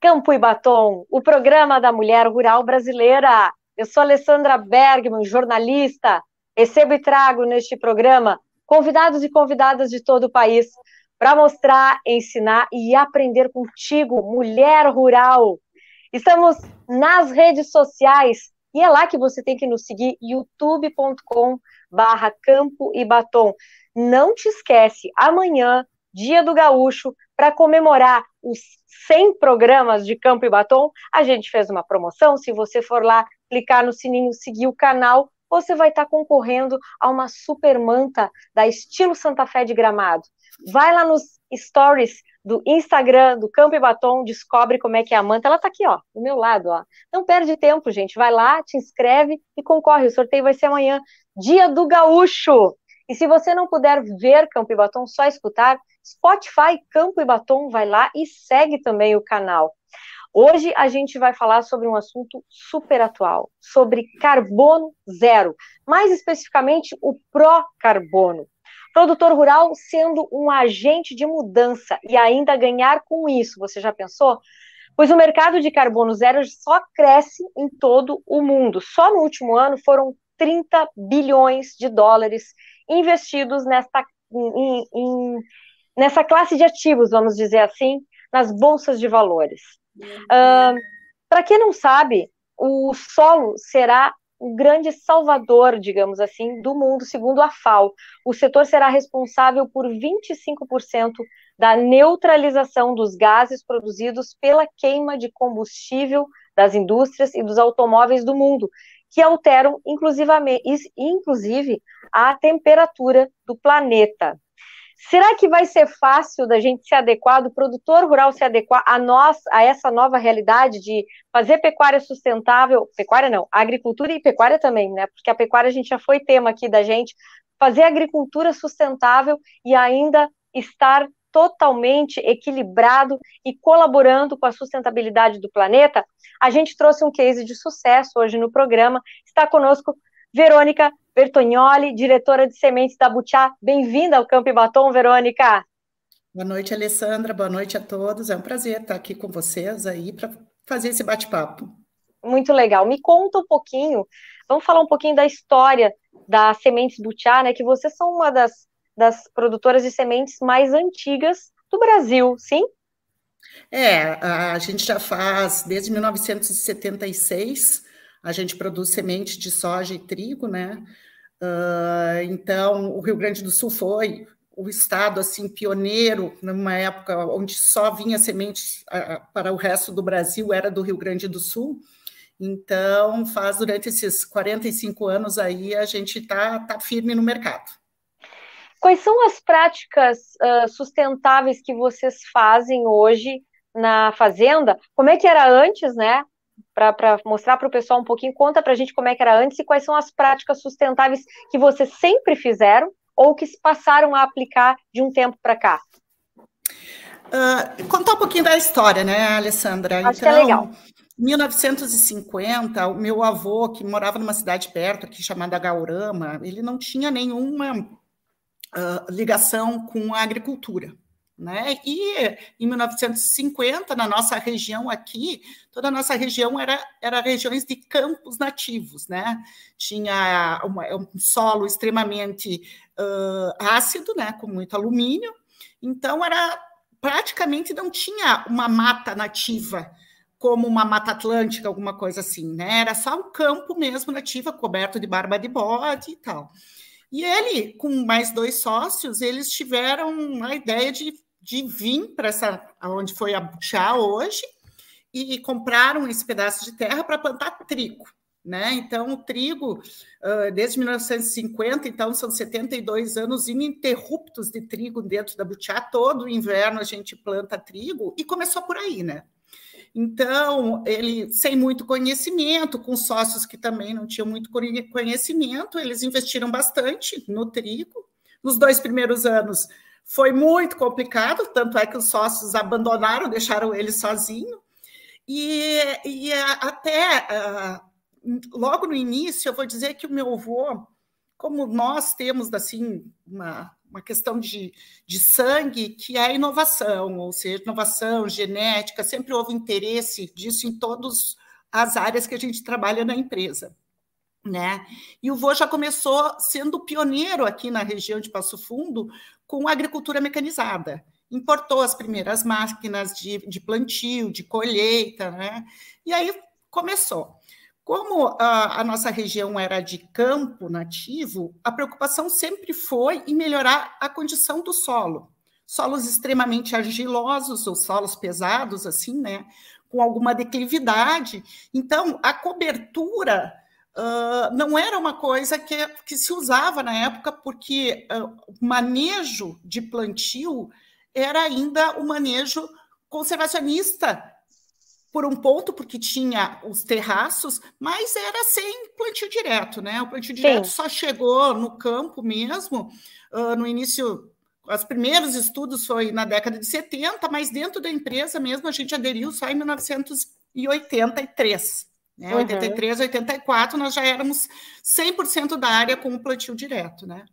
Campo e Batom, o programa da mulher rural brasileira. Eu sou Alessandra Bergman, jornalista. Recebo e trago neste programa convidados e convidadas de todo o país para mostrar, ensinar e aprender contigo, mulher rural. Estamos nas redes sociais e é lá que você tem que nos seguir, youtube.com barra Campo e Batom. Não te esquece, amanhã, dia do gaúcho, para comemorar os 100 programas de Campo e Batom, a gente fez uma promoção. Se você for lá, clicar no sininho, seguir o canal, você vai estar tá concorrendo a uma super manta da Estilo Santa Fé de Gramado. Vai lá nos stories do Instagram do Campo e Batom, descobre como é que é a manta. Ela está aqui, ó, do meu lado, ó. Não perde tempo, gente. Vai lá, te inscreve e concorre. O sorteio vai ser amanhã, dia do gaúcho. E se você não puder ver Campo e Batom, só escutar, Spotify Campo e Batom, vai lá e segue também o canal. Hoje a gente vai falar sobre um assunto super atual, sobre carbono zero, mais especificamente o pró-carbono. Produtor rural sendo um agente de mudança e ainda ganhar com isso, você já pensou? Pois o mercado de carbono zero só cresce em todo o mundo. Só no último ano foram 30 bilhões de dólares investidos nesta, em, em, nessa classe de ativos, vamos dizer assim, nas bolsas de valores. Uh, Para quem não sabe, o solo será o grande salvador, digamos assim, do mundo, segundo a FAO. O setor será responsável por 25% da neutralização dos gases produzidos pela queima de combustível das indústrias e dos automóveis do mundo, que alteram inclusive a temperatura do planeta. Será que vai ser fácil da gente se adequar, do produtor rural se adequar a nós, a essa nova realidade de fazer pecuária sustentável, pecuária não, agricultura e pecuária também, né? Porque a pecuária a gente já foi tema aqui da gente, fazer agricultura sustentável e ainda estar totalmente equilibrado e colaborando com a sustentabilidade do planeta, a gente trouxe um case de sucesso hoje no programa. Está conosco Verônica Bertognoli, diretora de sementes da Butiá. Bem-vinda ao Campo e Batom, Verônica. Boa noite, Alessandra. Boa noite a todos. É um prazer estar aqui com vocês aí para fazer esse bate-papo. Muito legal. Me conta um pouquinho, vamos falar um pouquinho da história da Sementes Butiá, né? Que vocês são uma das das produtoras de sementes mais antigas do Brasil, sim? É, a gente já faz desde 1976, a gente produz semente de soja e trigo, né? Uh, então, o Rio Grande do Sul foi o estado assim pioneiro numa época onde só vinha semente uh, para o resto do Brasil era do Rio Grande do Sul. Então, faz durante esses 45 anos aí a gente está tá firme no mercado. Quais são as práticas uh, sustentáveis que vocês fazem hoje na fazenda? Como é que era antes, né? Para mostrar para o pessoal um pouquinho, conta para a gente como é que era antes e quais são as práticas sustentáveis que vocês sempre fizeram ou que se passaram a aplicar de um tempo para cá. Uh, contar um pouquinho da história, né, Alessandra? Acho então, que é então, legal. 1950, o meu avô, que morava numa cidade perto aqui chamada Gaurama, ele não tinha nenhuma ligação com a agricultura. Né? E em 1950, na nossa região aqui, toda a nossa região era, era regiões de campos nativos, né? Tinha uma, um solo extremamente uh, ácido, né? Com muito alumínio, então era praticamente não tinha uma mata nativa como uma mata atlântica, alguma coisa assim, né? Era só um campo mesmo nativa, coberto de barba de bode e tal. E ele, com mais dois sócios, eles tiveram a ideia de, de vir para essa, onde foi a Chá hoje, e compraram esse pedaço de terra para plantar trigo. Né? Então, o trigo, desde 1950, então são 72 anos ininterruptos de trigo dentro da Butiá. Todo inverno a gente planta trigo e começou por aí, né? Então, ele, sem muito conhecimento, com sócios que também não tinham muito conhecimento, eles investiram bastante no trigo. Nos dois primeiros anos foi muito complicado, tanto é que os sócios abandonaram, deixaram ele sozinho. E, e até uh, logo no início, eu vou dizer que o meu avô, como nós temos assim uma uma questão de, de sangue, que é a inovação, ou seja, inovação, genética, sempre houve interesse disso em todas as áreas que a gente trabalha na empresa. Né? E o vô já começou sendo pioneiro aqui na região de Passo Fundo com a agricultura mecanizada. Importou as primeiras máquinas de, de plantio, de colheita, né? E aí começou. Como a, a, nossa região era de campo nativo, a preocupação sempre foi em melhorar a condição do solo. Solos extremamente argilosos, ou solos pesados, assim, né? Com alguma declividade. Então, a cobertura uh, não era uma coisa que, que se usava na época, porque uh, o manejo de plantio era ainda o manejo conservacionista por um ponto, porque tinha os terraços, mas era sem plantio direto, né? O plantio direto Sim. só chegou no campo mesmo, uh, no início, os primeiros estudos foi na década de 70, mas dentro da empresa mesmo a gente aderiu só em 1983. Né? Uhum. 83, 84, nós já éramos 100% da área com o plantio direto, né?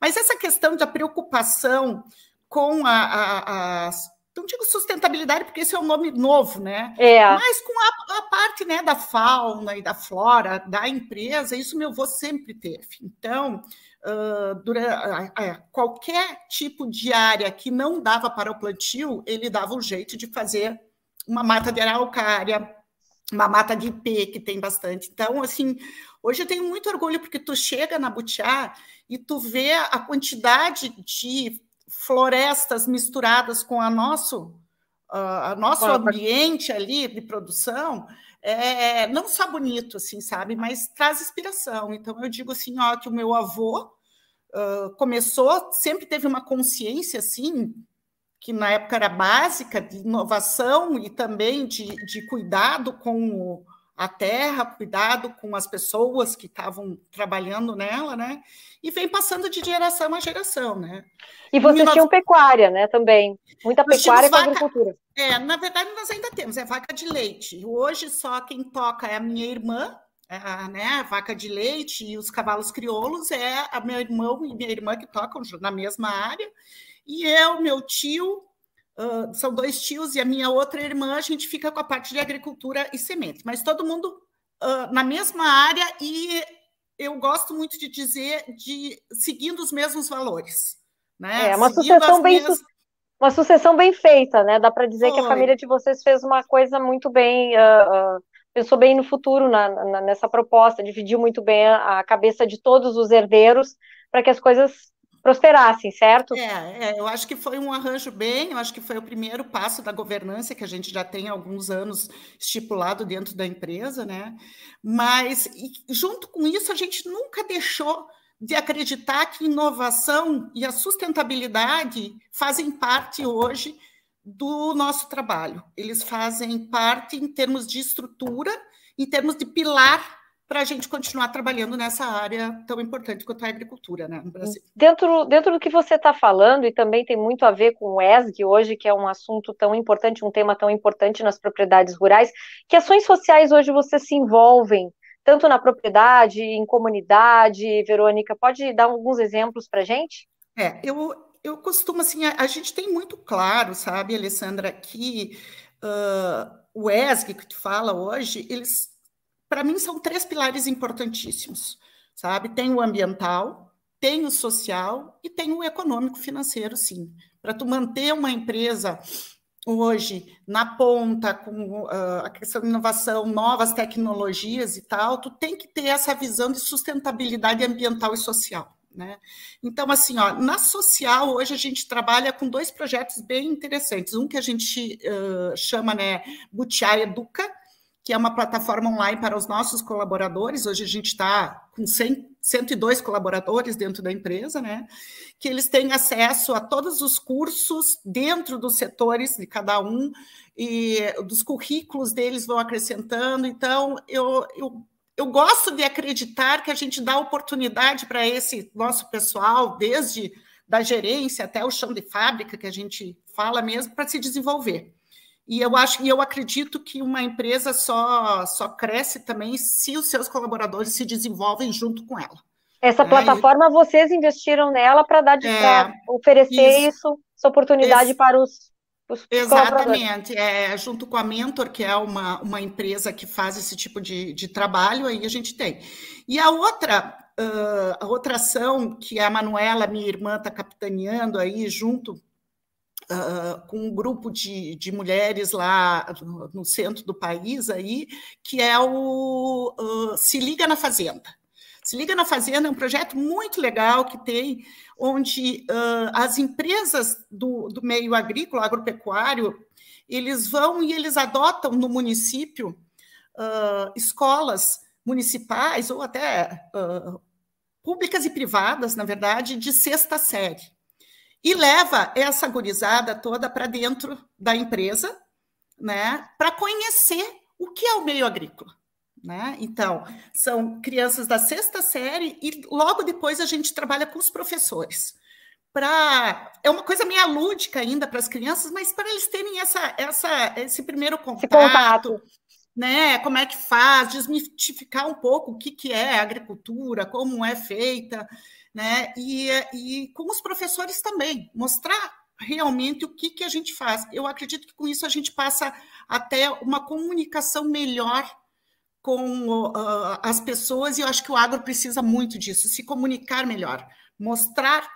Mas essa questão da preocupação com a, a, as não digo sustentabilidade, porque esse é um nome novo, né? É. Mas com a, a, parte né, da fauna e da flora da empresa, isso meu avô sempre teve. Então, uh, durante, uh, qualquer tipo de área que não dava para o plantio, ele dava um jeito de fazer uma mata de araucária, uma mata de ipê, que tem bastante. Então, assim, hoje eu tenho muito orgulho, porque tu chega na Butiá e tu vê a quantidade de florestas misturadas com a nosso, uh, a nosso ambiente ali de produção, é, não só bonito, assim, sabe, mas traz inspiração. Então, eu digo assim, ó, que o meu avô uh, começou, sempre teve uma consciência, assim, que na época era básica, de inovação e também de, de cuidado com o, a terra, cuidado com as pessoas que estavam trabalhando nela, né? E vem passando de geração a geração, né? E vocês 19... tinham pecuária, né? Também muita nós pecuária e vaca... agricultura. É, na verdade nós ainda temos, é vaca de leite. Hoje só quem toca é a minha irmã, é a, né, a vaca de leite e os cavalos crioulos é a meu irmão e minha irmã que tocam na mesma área. E eu, meu tio, Uh, são dois tios e a minha outra irmã, a gente fica com a parte de agricultura e semente, mas todo mundo uh, na mesma área e eu gosto muito de dizer de seguindo os mesmos valores. Né? É uma sucessão bem mesmas... uma sucessão bem feita, né? Dá para dizer Foi. que a família de vocês fez uma coisa muito bem, uh, pensou bem no futuro na, na, nessa proposta, dividiu muito bem a, a cabeça de todos os herdeiros para que as coisas prosperassem, certo? É, é, eu acho que foi um arranjo bem, eu acho que foi o primeiro passo da governança que a gente já tem há alguns anos estipulado dentro da empresa, né? Mas junto com isso a gente nunca deixou de acreditar que inovação e a sustentabilidade fazem parte hoje do nosso trabalho. Eles fazem parte em termos de estrutura, em termos de pilar para a gente continuar trabalhando nessa área tão importante quanto a agricultura né, no Brasil. Dentro, dentro do que você está falando, e também tem muito a ver com o ESG hoje, que é um assunto tão importante, um tema tão importante nas propriedades rurais, que ações sociais hoje você se envolvem, tanto na propriedade, em comunidade, Verônica, pode dar alguns exemplos para a gente? É, eu, eu costumo, assim, a, a, gente tem muito claro, sabe, Alessandra, que uh, o ESG que tu fala hoje, eles para mim, são três pilares importantíssimos, sabe? Tem o ambiental, tem o social e tem o econômico financeiro, sim. Para tu manter uma empresa hoje na ponta com uh, a questão de inovação, novas tecnologias e tal, tu tem que ter essa visão de sustentabilidade ambiental e social. Né? Então, assim, ó, na social, hoje a gente trabalha com dois projetos bem interessantes. Um que a gente uh, chama né, Butiá Educa, que é uma plataforma online para os nossos colaboradores. Hoje a gente está com 100, 102 colaboradores dentro da empresa, né? Que eles têm acesso a todos os cursos dentro dos setores de cada um e dos currículos deles vão acrescentando. Então, eu, eu, eu gosto de acreditar que a gente dá oportunidade para esse nosso pessoal, desde da gerência até o chão de fábrica, que a gente fala mesmo, para se desenvolver. E eu acho e eu acredito que uma empresa só só cresce também se os seus colaboradores se desenvolvem junto com ela. Essa né? plataforma, vocês investiram nela para dar de é, oferecer isso, isso essa oportunidade Ex para os, os Exatamente, é, junto com a Mentor, que é uma, uma empresa que faz esse tipo de, de trabalho, aí a gente tem. E a outra, uh, a outra ação que a Manuela, minha irmã, está capitaneando aí, junto uh, com um grupo de, de mulheres lá no, no, centro do país, aí, que é o uh, Se Liga na Fazenda. Se Liga na Fazenda é um projeto muito legal que tem, onde uh, as empresas do, do meio agrícola, agropecuário, eles vão e eles adotam no município escolas municipais ou até públicas e privadas, na verdade, de sexta série. E leva essa gurizada toda para dentro da empresa, né, para conhecer o que é o meio agrícola. Né? Então, são crianças da sexta série e logo depois a gente trabalha com os professores. Pra, é uma coisa meio lúdica ainda para as crianças, mas para eles terem essa, essa, esse primeiro contato, esse contato, né? Como é que faz, desmistificar um pouco o que, que é agricultura, como é feita, né? E, e com os professores também, mostrar realmente o que, que a gente faz. Eu acredito que com isso a gente passa até uma comunicação melhor com uh, as pessoas, e eu acho que o agro precisa muito disso, se comunicar melhor, mostrar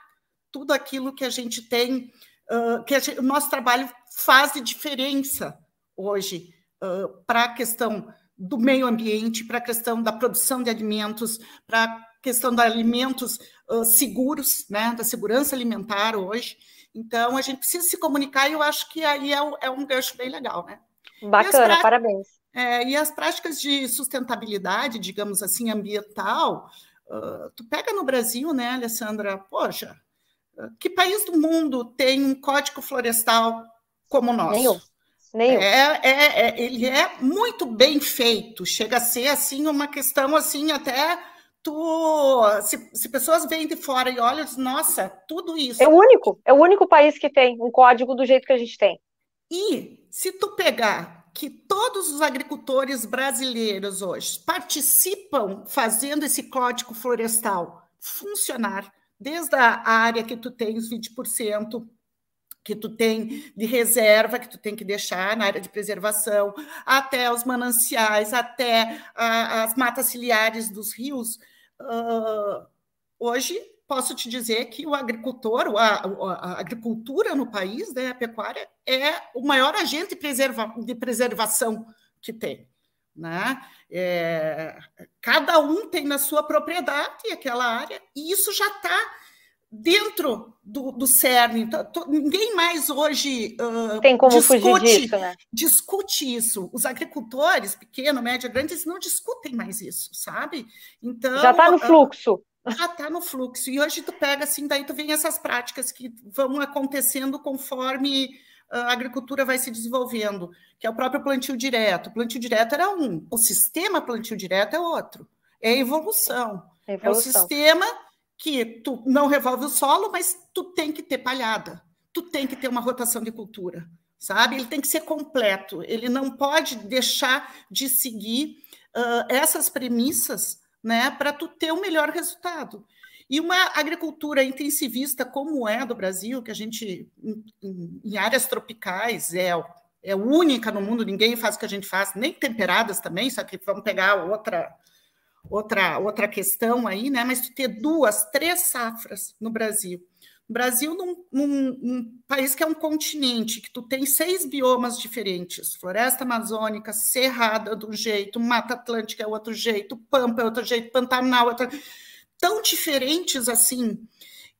tudo aquilo que a gente tem, uh, que gente, o nosso trabalho faz diferença hoje uh, para a questão do meio ambiente, para a questão da produção de alimentos, para questão de alimentos seguros, né, da segurança alimentar hoje. Então, a gente precisa se comunicar e eu acho que aí é, é um gancho bem legal, né? Bacana, parabéns. É, e as práticas de sustentabilidade, digamos assim, ambiental, uh, tu pega no Brasil, né, Alessandra? Poxa, que país do mundo tem um código florestal como o nosso? Nenhum. Nenhum. É, é, é, ele é muito bem feito, chega a ser assim uma questão assim até tu se, se pessoas vêm de fora e olham, nossa, tudo isso. É o único, é o único país que tem um código do jeito que a gente tem. E se tu pegar que todos os agricultores brasileiros hoje participam fazendo esse código florestal funcionar, desde a área que tu tem os 20%, que tu tem de reserva, que tu tem que deixar na área de preservação, até os mananciais, até as matas ciliares dos rios. Uh, hoje posso te dizer que o agricultor, a, a, agricultura no país, né, a pecuária, é o maior agente preserva, de preservação que tem. Né? É, cada um tem na sua propriedade aquela área, e isso já está dentro do, do CERN. Tô, ninguém mais hoje uh, tem como discute, fugir disso, né? discute isso. Os agricultores, pequeno, médio, grande, eles não discutem mais isso, sabe? Então já está no fluxo já está no fluxo. E hoje tu pega assim, daí tu vem essas práticas que vão acontecendo conforme a agricultura vai se desenvolvendo, que é o próprio plantio direto. O plantio direto era um, o sistema plantio direto é outro. É evolução. É, evolução. é o sistema que tu não revolve o solo, mas tu tem que ter palhada, tu tem que ter uma rotação de cultura, sabe? Ele tem que ser completo, ele não pode deixar de seguir uh, essas premissas né, para tu ter o melhor resultado. E uma agricultura intensivista como é do Brasil, que a gente, em, em áreas tropicais, é, é única no mundo, ninguém faz o que a gente faz, nem temperadas também, só que vamos pegar outra outra outra questão aí, né? Mas tu ter duas, três safras no Brasil. O Brasil, num, num, país que é um continente, que tu tem seis biomas diferentes, floresta amazônica, cerrada um jeito, mata atlântica é outro jeito, pampa é outro jeito, pantanal é outro tão diferentes assim,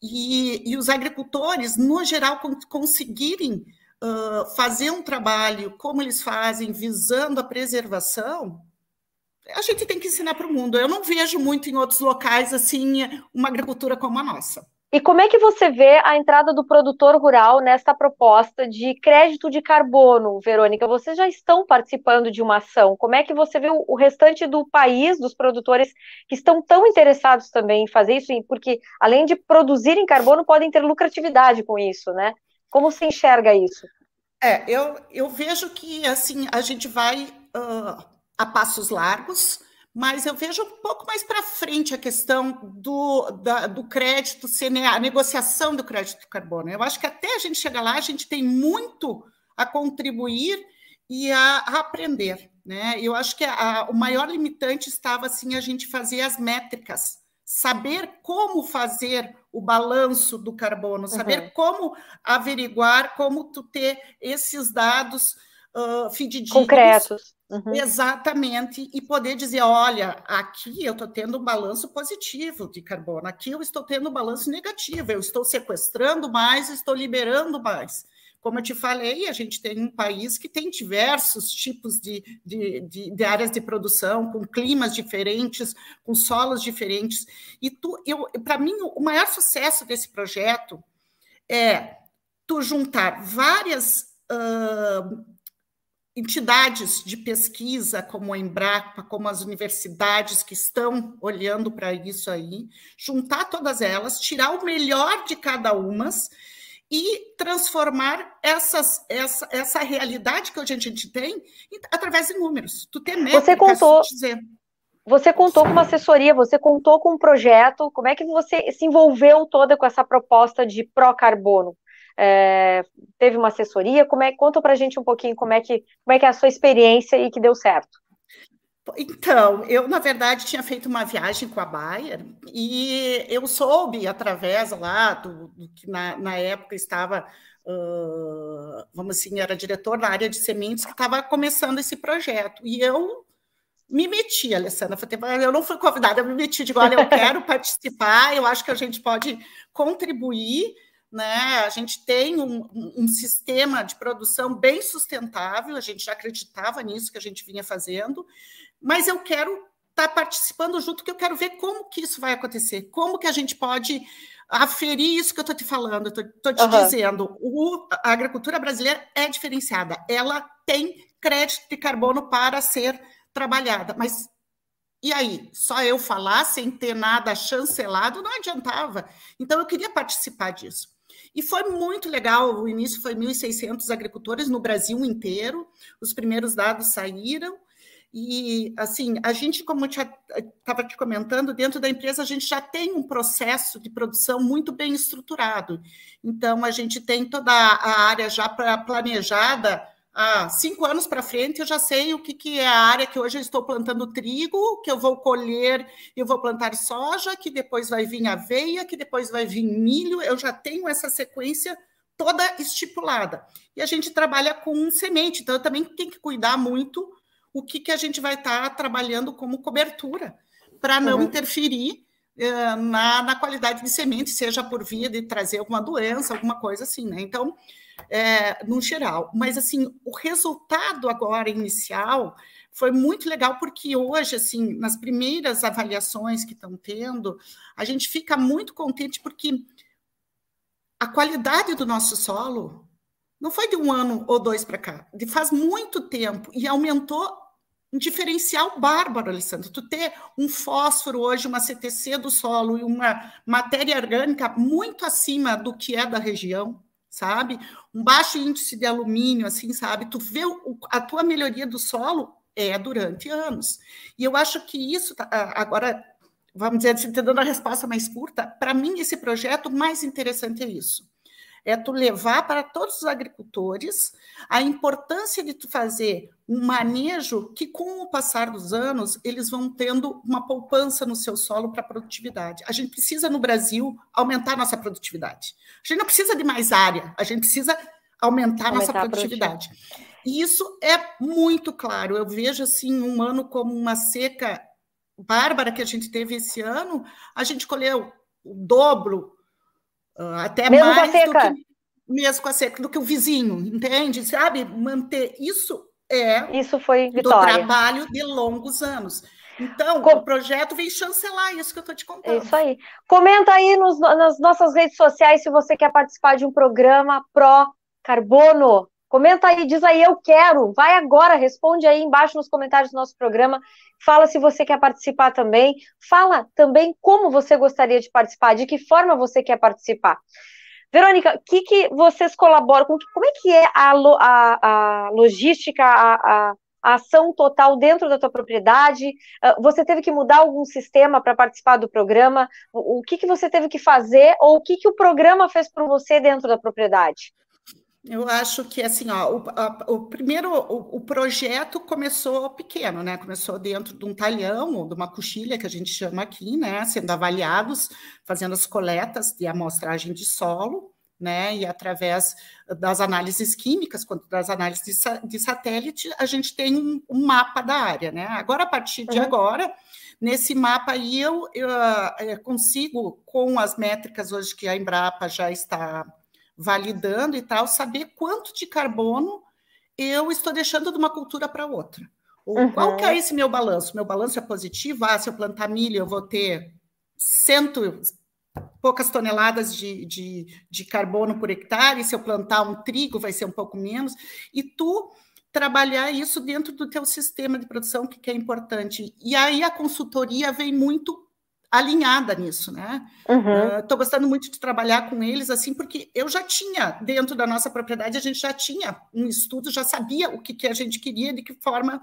e, e os agricultores, no geral, conseguirem uh, fazer um trabalho como eles fazem, visando a preservação, a gente tem que ensinar para o mundo. Eu não vejo muito em outros locais assim uma agricultura como a nossa. E como é que você vê a entrada do produtor rural nesta proposta de crédito de carbono, Verônica? Vocês já estão participando de uma ação. Como é que você vê o restante do país, dos produtores que estão tão interessados também em fazer isso? Porque, além de produzirem carbono, podem ter lucratividade com isso, né? Como você enxerga isso? É, eu, eu vejo que assim a gente vai uh, a passos largos, mas eu vejo um pouco mais para frente a questão do, da, do crédito CNA, a negociação do crédito de carbono. Eu acho que até a gente chegar lá, a gente tem muito a contribuir e a, a aprender. Né? Eu acho que a, o maior limitante estava assim a gente fazer as métricas, saber como fazer o balanço do carbono, saber uhum. como averiguar, como tu ter esses dados uh, fidedignos. Concretos. Uhum. Exatamente, e poder dizer: olha, aqui eu estou tendo um balanço positivo de carbono, aqui eu estou tendo um balanço negativo, eu estou sequestrando mais, estou liberando mais. Como eu te falei, a gente tem um país que tem diversos tipos de, de, de, de áreas de produção, com climas diferentes, com solos diferentes. E para mim, o maior sucesso desse projeto é tu juntar várias uh, entidades de pesquisa, como a Embrapa, como as universidades que estão olhando para isso aí, juntar todas elas, tirar o melhor de cada umas e transformar essas, essa, essa realidade que hoje a gente tem através de números. Tu tem você contou, você contou com uma assessoria, você contou com um projeto, como é que você se envolveu toda com essa proposta de pró-carbono? É, teve uma assessoria? Como é, conta para a gente um pouquinho como é, que, como é que é a sua experiência e que deu certo. Então, eu, na verdade, tinha feito uma viagem com a Bayer e eu soube, através lá do, do que na, na, época estava, uh, vamos assim, era diretor da área de sementes, que estava começando esse projeto. E eu me meti, Alessandra. Eu não fui convidada, eu me meti, digo, olha, eu quero participar, eu acho que a gente pode contribuir né? A gente tem um, um, sistema de produção bem sustentável, a gente já acreditava nisso que a gente vinha fazendo, mas eu quero estar tá participando junto, que eu quero ver como que isso vai acontecer, como que a gente pode aferir isso que eu estou te falando, estou te uhum. dizendo, o, a agricultura brasileira é diferenciada, ela tem crédito de carbono para ser trabalhada, mas e aí, só eu falar sem ter nada chancelado não adiantava. Então, eu queria participar disso. E foi muito legal. O início foi 1.600 agricultores no Brasil inteiro. Os primeiros dados saíram. E, assim, a gente, como estava te comentando, dentro da empresa a gente já tem um processo de produção muito bem estruturado. Então, a gente tem toda a área já planejada há cinco anos para frente, eu já sei o que, que é a área que hoje eu estou plantando trigo, que eu vou colher, eu vou plantar soja, que depois vai vir aveia, que depois vai vir milho, eu já tenho essa sequência toda estipulada. E a gente trabalha com semente, então eu também tenho que cuidar muito o que, que a gente vai estar tá trabalhando como cobertura, para não uhum. interferir uh, na, na qualidade de semente, seja por via de trazer alguma doença, alguma coisa assim, né? Então, é, no geral. Mas, assim, o resultado agora inicial foi muito legal, porque hoje, assim, nas primeiras avaliações que estão tendo, a gente fica muito contente porque a qualidade do nosso solo não foi de um ano ou dois para cá, de faz muito tempo, e aumentou um diferencial bárbaro, Alessandro. Tu ter um fósforo hoje, uma CTC do solo e uma matéria orgânica muito acima do que é da região, sabe? Um baixo índice de alumínio, assim, sabe? Tu vê o, a tua melhoria do solo é durante anos. E eu acho que isso, tá, agora, vamos dizer, assim, dando a resposta mais curta, para mim esse projeto mais interessante é isso é tu levar para todos os agricultores a importância de tu fazer um manejo que, com o passar dos anos, eles vão tendo uma poupança no seu solo para produtividade. A gente precisa, no Brasil, aumentar nossa produtividade. A gente não precisa de mais área, a gente precisa aumentar, aumentar nossa produtividade. E isso é muito claro. Eu vejo assim um ano como uma seca bárbara que a gente teve esse ano, a gente colheu o dobro até mesmo mais do que mesmo com a seca do que o vizinho, entende? Sabe? Manter isso é isso foi vitória. do trabalho de longos anos. Então, Com... o projeto vem chancelar isso que eu estou te contando. Isso aí. Comenta aí nos, nas nossas redes sociais se você quer participar de um programa pró-carbono. Comenta aí, diz aí, eu quero. Vai agora, responde aí embaixo nos comentários do nosso programa. Fala se você quer participar também. Fala também como você gostaria de participar, de que forma você quer participar. Verônica, o que, que vocês colaboram com? Como é que é a, a, a logística, a, a, ação total dentro da tua propriedade? Ah, você teve que mudar algum sistema para participar do programa? O, que, que você teve que fazer ou o que, que o programa fez por você dentro da propriedade? Eu acho que assim, ó, o, a, o primeiro o, o, projeto começou pequeno, né? Começou dentro de um talhão, de uma coxilha que a gente chama aqui, né? Sendo avaliados, fazendo as coletas de amostragem de solo né? E através das análises químicas, quanto das análises de, de satélite, a gente tem um, um, mapa da área, né? Agora, a partir de uhum. agora, nesse mapa aí, eu, eu, eu, eh, consigo, com as métricas hoje que a Embrapa já está validando e tal, saber quanto de carbono eu estou deixando de uma cultura para outra. Uhum. Qual que é esse meu balanço? Meu balanço é positivo? Ah, se eu plantar milho, eu vou ter cento, poucas toneladas de, de, de carbono por hectare, se eu plantar um trigo vai ser um pouco menos, e tu trabalhar isso dentro do teu sistema de produção, que, que é importante. E aí a consultoria vem muito alinhada nisso, né? Estou uhum. uh, gostando muito de trabalhar com eles, assim, porque eu já tinha, dentro da nossa propriedade, a gente já tinha um estudo, já sabia o que, que a gente queria, de que forma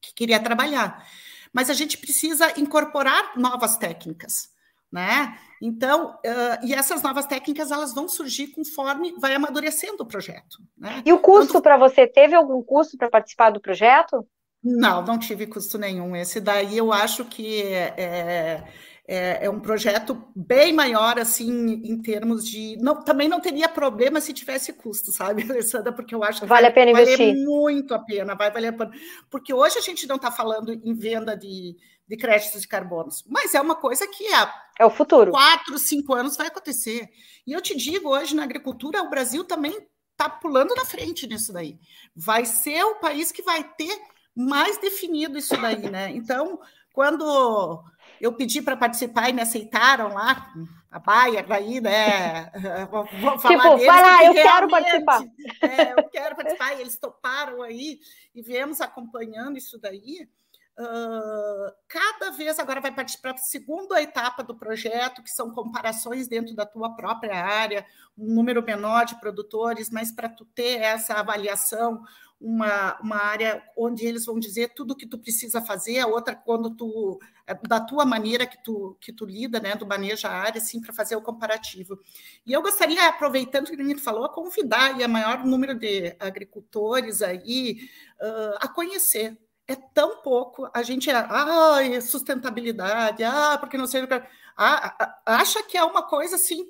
que queria trabalhar. Mas a gente precisa incorporar novas técnicas né? Então, uh, e essas novas técnicas elas vão surgir conforme vai amadurecendo o projeto. Né? E o custo então, para você teve algum custo para participar do projeto? Não, não tive custo nenhum. Esse daí eu acho que é, é, é um projeto bem maior, assim, em termos de. Não, também não teria problema se tivesse custo, sabe, Alessandra? Porque eu acho que vale a pena investir. muito a pena, vai valer a pena. Porque hoje a gente não está falando em venda de de créditos de carbonos. Mas é uma coisa que há é o futuro. quatro, cinco anos vai acontecer. E eu te digo, hoje na agricultura, o Brasil também está pulando na frente nisso daí. Vai ser o país que vai ter mais definido isso daí, né? Então, quando eu pedi para participar e me aceitaram lá, a Bayer daí, né? Vou, vou falar tipo, deles, vai lá, eu quero participar. É, eu quero participar, e eles toparam aí e viemos acompanhando isso daí. Uh, cada vez agora vai partir para a segunda etapa do projeto, que são comparações dentro da tua própria área, um número menor de produtores, mas para tu ter essa avaliação, uma, uma área onde eles vão dizer tudo o que tu precisa fazer, a outra quando tu é, da tua maneira que tu que tu lida, né, do maneja a área, assim, para fazer o comparativo. E eu gostaria, aproveitando que o Benito falou, a convidar a maior número de agricultores aí uh, a conhecer é tão pouco. A gente é, ah, sustentabilidade, ah, porque não sei o que. Ah, acha que é uma coisa assim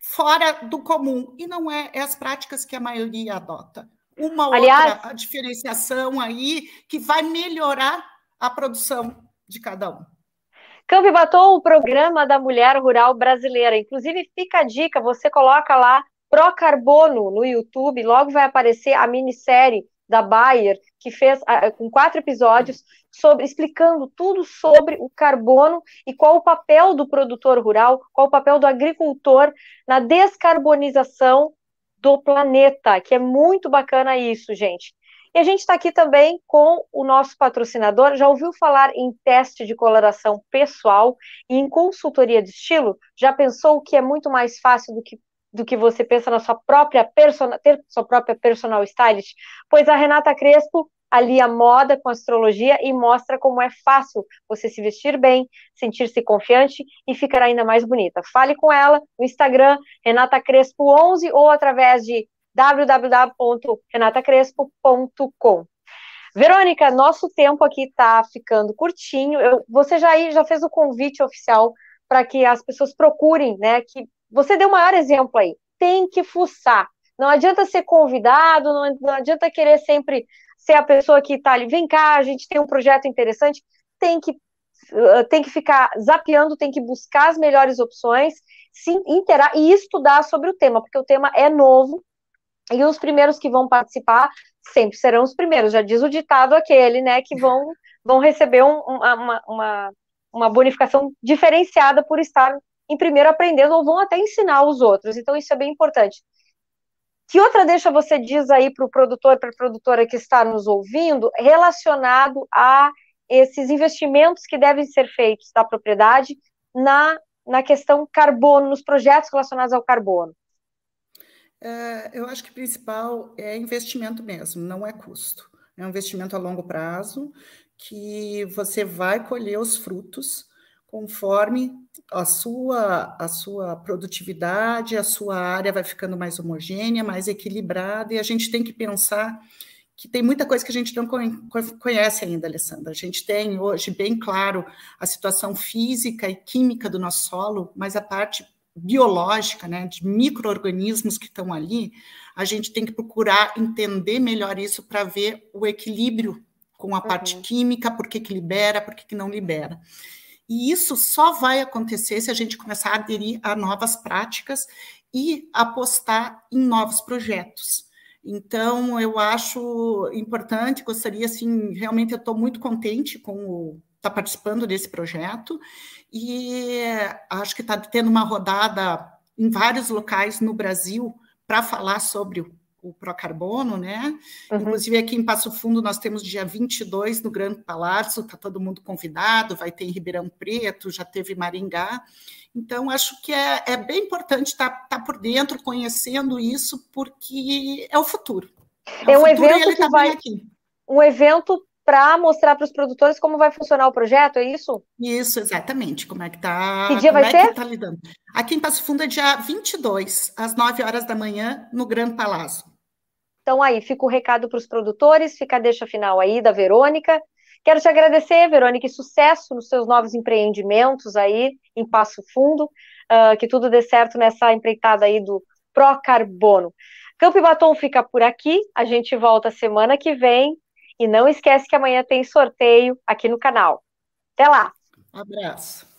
fora do comum. E não é, é as práticas que a maioria adota. Uma Aliás, outra diferenciação aí que vai melhorar a produção de cada um. Campo Batom, o programa da mulher rural brasileira. Inclusive, fica a dica: você coloca lá Pro Carbono no YouTube, logo vai aparecer a minissérie da Bayer, que fez com quatro episódios sobre explicando tudo sobre o carbono e qual o papel do produtor rural, qual o papel do agricultor na descarbonização do planeta, que é muito bacana isso, gente. E a gente está aqui também com o nosso patrocinador. Já ouviu falar em teste de coloração pessoal e em consultoria de estilo? Já pensou que é muito mais fácil do que do que você pensa na sua própria personal, ter sua própria personal stylist, pois a Renata Crespo alia moda com astrologia e mostra como é fácil você se vestir bem, sentir-se confiante e ficar ainda mais bonita. Fale com ela no Instagram Renata Crespo 11 ou através de www.renatacrespo.com. Verônica, nosso tempo aqui está ficando curtinho. Eu, você já, já fez o convite oficial para que as pessoas procurem, né? Que você deu o maior exemplo aí. Tem que fuçar. Não adianta ser convidado, não, não adianta querer sempre ser a pessoa que está ali. Vem cá, a gente tem um projeto interessante. Tem que, uh, tem que ficar zapeando, tem que buscar as melhores opções, se interar e estudar sobre o tema, porque o tema é novo. E os primeiros que vão participar sempre serão os primeiros. Já diz o ditado aquele, né? Que vão, vão receber um, uma, uma, uma bonificação diferenciada por estar em primeiro aprendendo ou vão até ensinar os outros. Então, isso é bem importante. Que outra deixa você diz aí para o produtor, para a produtora que está nos ouvindo, relacionado a esses investimentos que devem ser feitos da propriedade na, na questão carbono, nos projetos relacionados ao carbono? É, eu acho que o principal é investimento mesmo, não é custo. é um investimento a longo prazo que você vai colher os frutos conforme a sua, a sua produtividade, a sua área vai ficando mais homogênea, mais equilibrada, e a gente tem que pensar que tem muita coisa que a gente não conhece ainda, Alessandra. A gente tem hoje bem claro a situação física e química do nosso solo, mas a parte biológica, né, de micro-organismos que estão ali, a gente tem que procurar entender melhor isso para ver o equilíbrio com a parte uhum. química, por que, que libera, por que, que não libera. E isso só vai acontecer se a gente começar a aderir a novas práticas e apostar em novos projetos. Então, eu acho importante, gostaria, assim, realmente eu estou muito contente com estar tá participando desse projeto e acho que está tendo uma rodada em vários locais no Brasil para falar sobre o, Procarbono, né? Uhum. Inclusive aqui em Passo Fundo nós temos dia 22 no Grande Palácio, está todo mundo convidado, vai ter em Ribeirão Preto, já teve Maringá. Então, acho que é, é bem importante estar, tá, tá por dentro, conhecendo isso, porque é o futuro. É, é um evento que tá vai... Um evento para mostrar para os produtores como vai funcionar o projeto, é isso? Isso, exatamente. Como é que está. Que dia vai é ser? Tá lidando. Aqui em Passo Fundo é dia 22, às 9 horas da manhã, no Grande Palácio. Então, aí, fica o recado para os produtores, fica a deixa final aí da Verônica. Quero te agradecer, Verônica, e sucesso nos seus novos empreendimentos aí em Passo Fundo, uh, que tudo dê certo nessa empreitada aí do Procarbono. Campo e Batom fica por aqui, a gente volta semana que vem e não esquece que amanhã tem sorteio aqui no canal. Até lá! Abraço.